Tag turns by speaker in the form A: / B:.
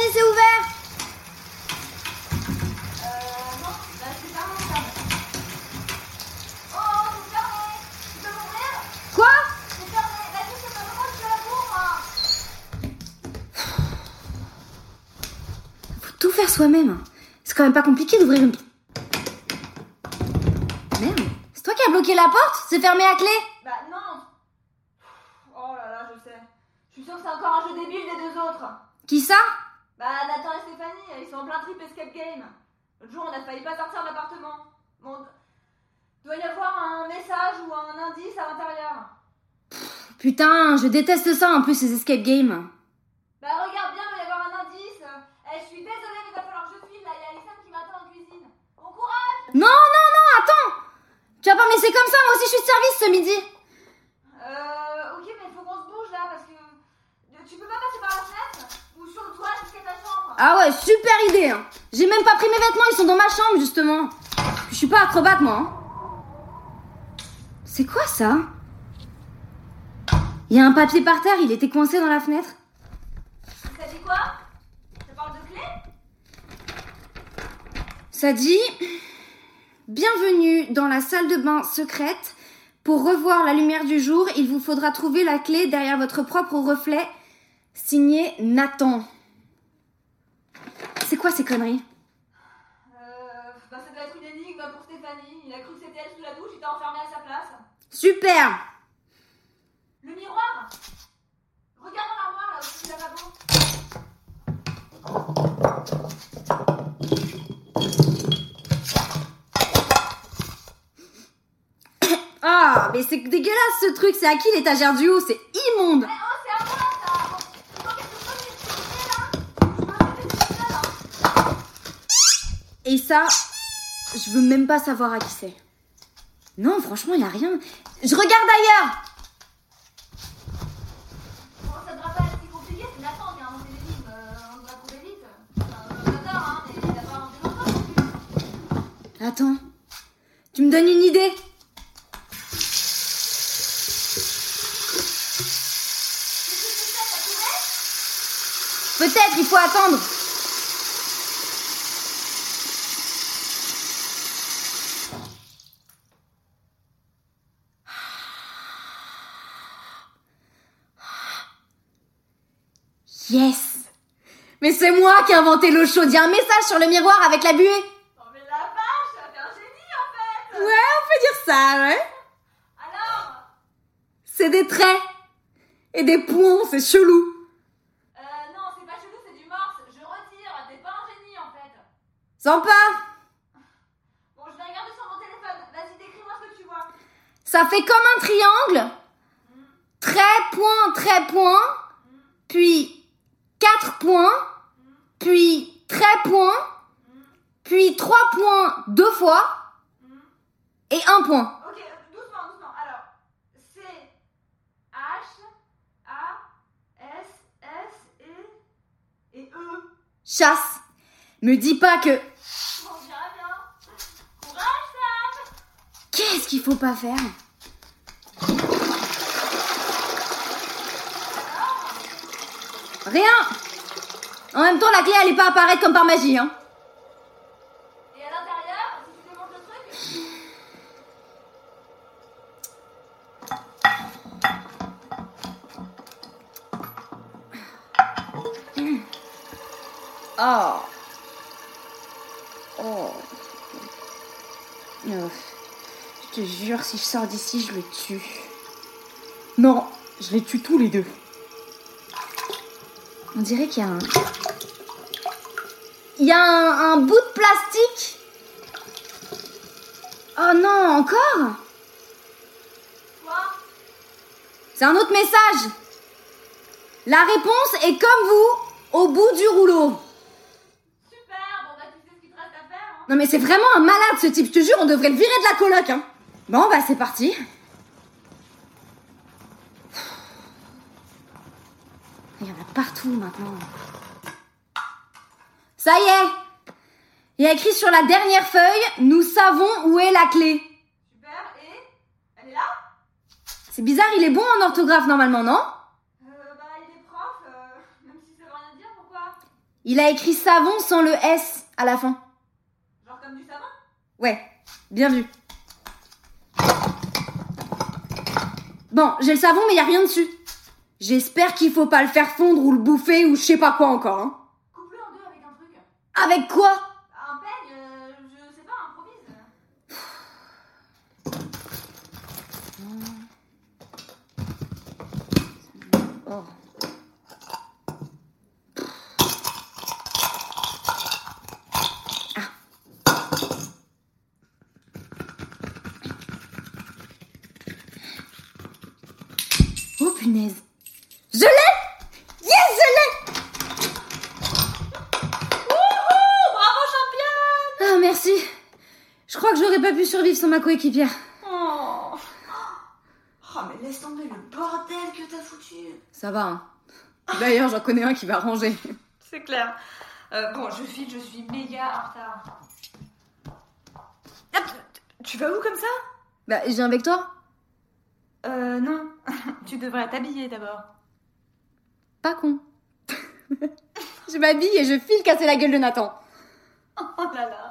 A: vas-y, c'est ouvert. Quoi Faut tout faire soi-même. C'est quand même pas compliqué d'ouvrir une. Merde, c'est toi qui as bloqué la porte C'est fermé à clé
B: Bah non Oh là là, je sais. Je suis sûre que c'est encore un jeu débile des deux autres.
A: Qui ça?
B: Bah Nathan et Stéphanie, ils sont en plein trip escape game. L'autre jour, on a failli pas sortir de l'appartement. Bon, doit y avoir un message ou un indice à l'intérieur.
A: Putain, je déteste ça en plus, ces escape games.
B: Bah regarde bien, il doit y avoir un indice. Eh, je suis désolée, mais il va falloir que je file là. Il y a Alison qui m'attend en cuisine. Bon courage
A: Non, non, non, attends Tu vas pas me laisser comme ça, moi aussi je suis de service ce midi.
B: Euh, ok, mais il faut qu'on se bouge là parce que. Tu peux pas passer par la fenêtre Ou sur le toit jusqu'à ta chambre
A: Ah ouais, super idée. hein. J'ai même pas pris mes vêtements, ils sont dans ma chambre justement. Je suis pas acrobate moi. hein. C'est quoi ça? Il y a un papier par terre, il était coincé dans la fenêtre.
B: Ça dit quoi? Ça parle de clé?
A: Ça dit Bienvenue dans la salle de bain secrète. Pour revoir la lumière du jour, il vous faudra trouver la clé derrière votre propre reflet. Signé Nathan. C'est quoi ces conneries?
B: Euh. Bah, ça doit être une énigme pour Stéphanie. Il a cru que c'était elle sous la douche, il t'a enfermé à sa place.
A: Super
B: Le miroir Regarde dans l'armoire là au-dessus du lavabo.
A: Ah, mais c'est dégueulasse ce truc, c'est à qui l'étagère du haut? C'est immonde
B: Mais oh, c'est à moi ça Bon, Bon, qu'est-ce que tu fais là Je me fais des là
A: Et ça, je veux même pas savoir à qui c'est. Non, franchement, y a rien. Je regarde ailleurs
B: il.
A: Attends, tu me donnes une idée? Peut-être, il faut attendre. Yes Mais c'est moi qui ai inventé l'eau chaude. Il y a un message sur le miroir avec la buée.
B: Oh, mais la vache, t'es un génie en fait
A: Ouais, on peut dire ça, ouais.
B: Alors
A: C'est des traits. Et des points, c'est chelou.
B: Euh, non, c'est pas chelou, c'est du morse. Je retire, t'es pas un génie en fait.
A: Sympa
B: Bon, je vais regarder sur mon téléphone. Vas-y, décris-moi ce que tu vois.
A: Ça fait comme un triangle. Trait, point, trait, point. Puis quatre points. Puis trait, point. Puis trois points deux fois. Et un point.
B: Ok, doucement, doucement. Alors, C, H, A, S, S, et E.
A: Chasse. Me dis pas que...
B: On bien. Courage, Sam
A: Qu'est-ce qu'il faut pas faire? Rien En même temps, la clé, elle est pas apparaître comme par magie, hein.
B: Et à l'intérieur, si tu démontes le truc
A: Oh. Oh. Oh. Je te jure, si je sors d'ici, je le tue. Non, je les tue tous les deux. On dirait qu'il y a un. Il y a un, un bout de plastique. Oh non, encore?
B: Quoi
A: C'est un autre message. La réponse est comme vous, au bout du rouleau.
B: Super, bon bah tu sais ce qu'il te reste à faire. Hein.
A: Non mais c'est vraiment un malade ce type, je te jure, on devrait le virer de la coloc. Hein. Bon bah c'est parti. Il maintenant. Ça y est Il y a écrit sur la dernière feuille, nous savons où est la clé.
B: Super, et Elle est là?
A: C'est bizarre, il est bon en orthographe normalement, non?
B: Euh, bah, il est prof, euh, même si ça veut rien dire, pourquoi?
A: Il a écrit savon sans le S à la fin.
B: Genre comme du savon?
A: Ouais, bien vu. Bon, j'ai le savon, mais y a rien dessus. J'espère qu'il faut pas le faire fondre ou le bouffer ou je sais pas quoi encore. Hein.
B: Coupe-le en deux avec un truc.
A: Avec quoi?
B: Un peigne, euh, je sais pas, improvise.
A: Oh. Oh Je l'ai Yes, je l'ai
B: Bravo, championne
A: Ah, merci. Je crois que j'aurais pas pu survivre sans ma coéquipière.
B: Oh. oh, mais laisse tomber le bordel que t'as foutu.
A: Ça va, hein. D'ailleurs, j'en connais un qui va ranger.
B: C'est clair. Euh, bon, je file, je suis méga en retard. Ah, tu- tu vas où comme ça?
A: Bah, je viens avec toi
B: Euh, non. tu devrais t'habiller d'abord.
A: Pas con. je m'habille et je file casser la gueule de Nathan.
B: Oh là là.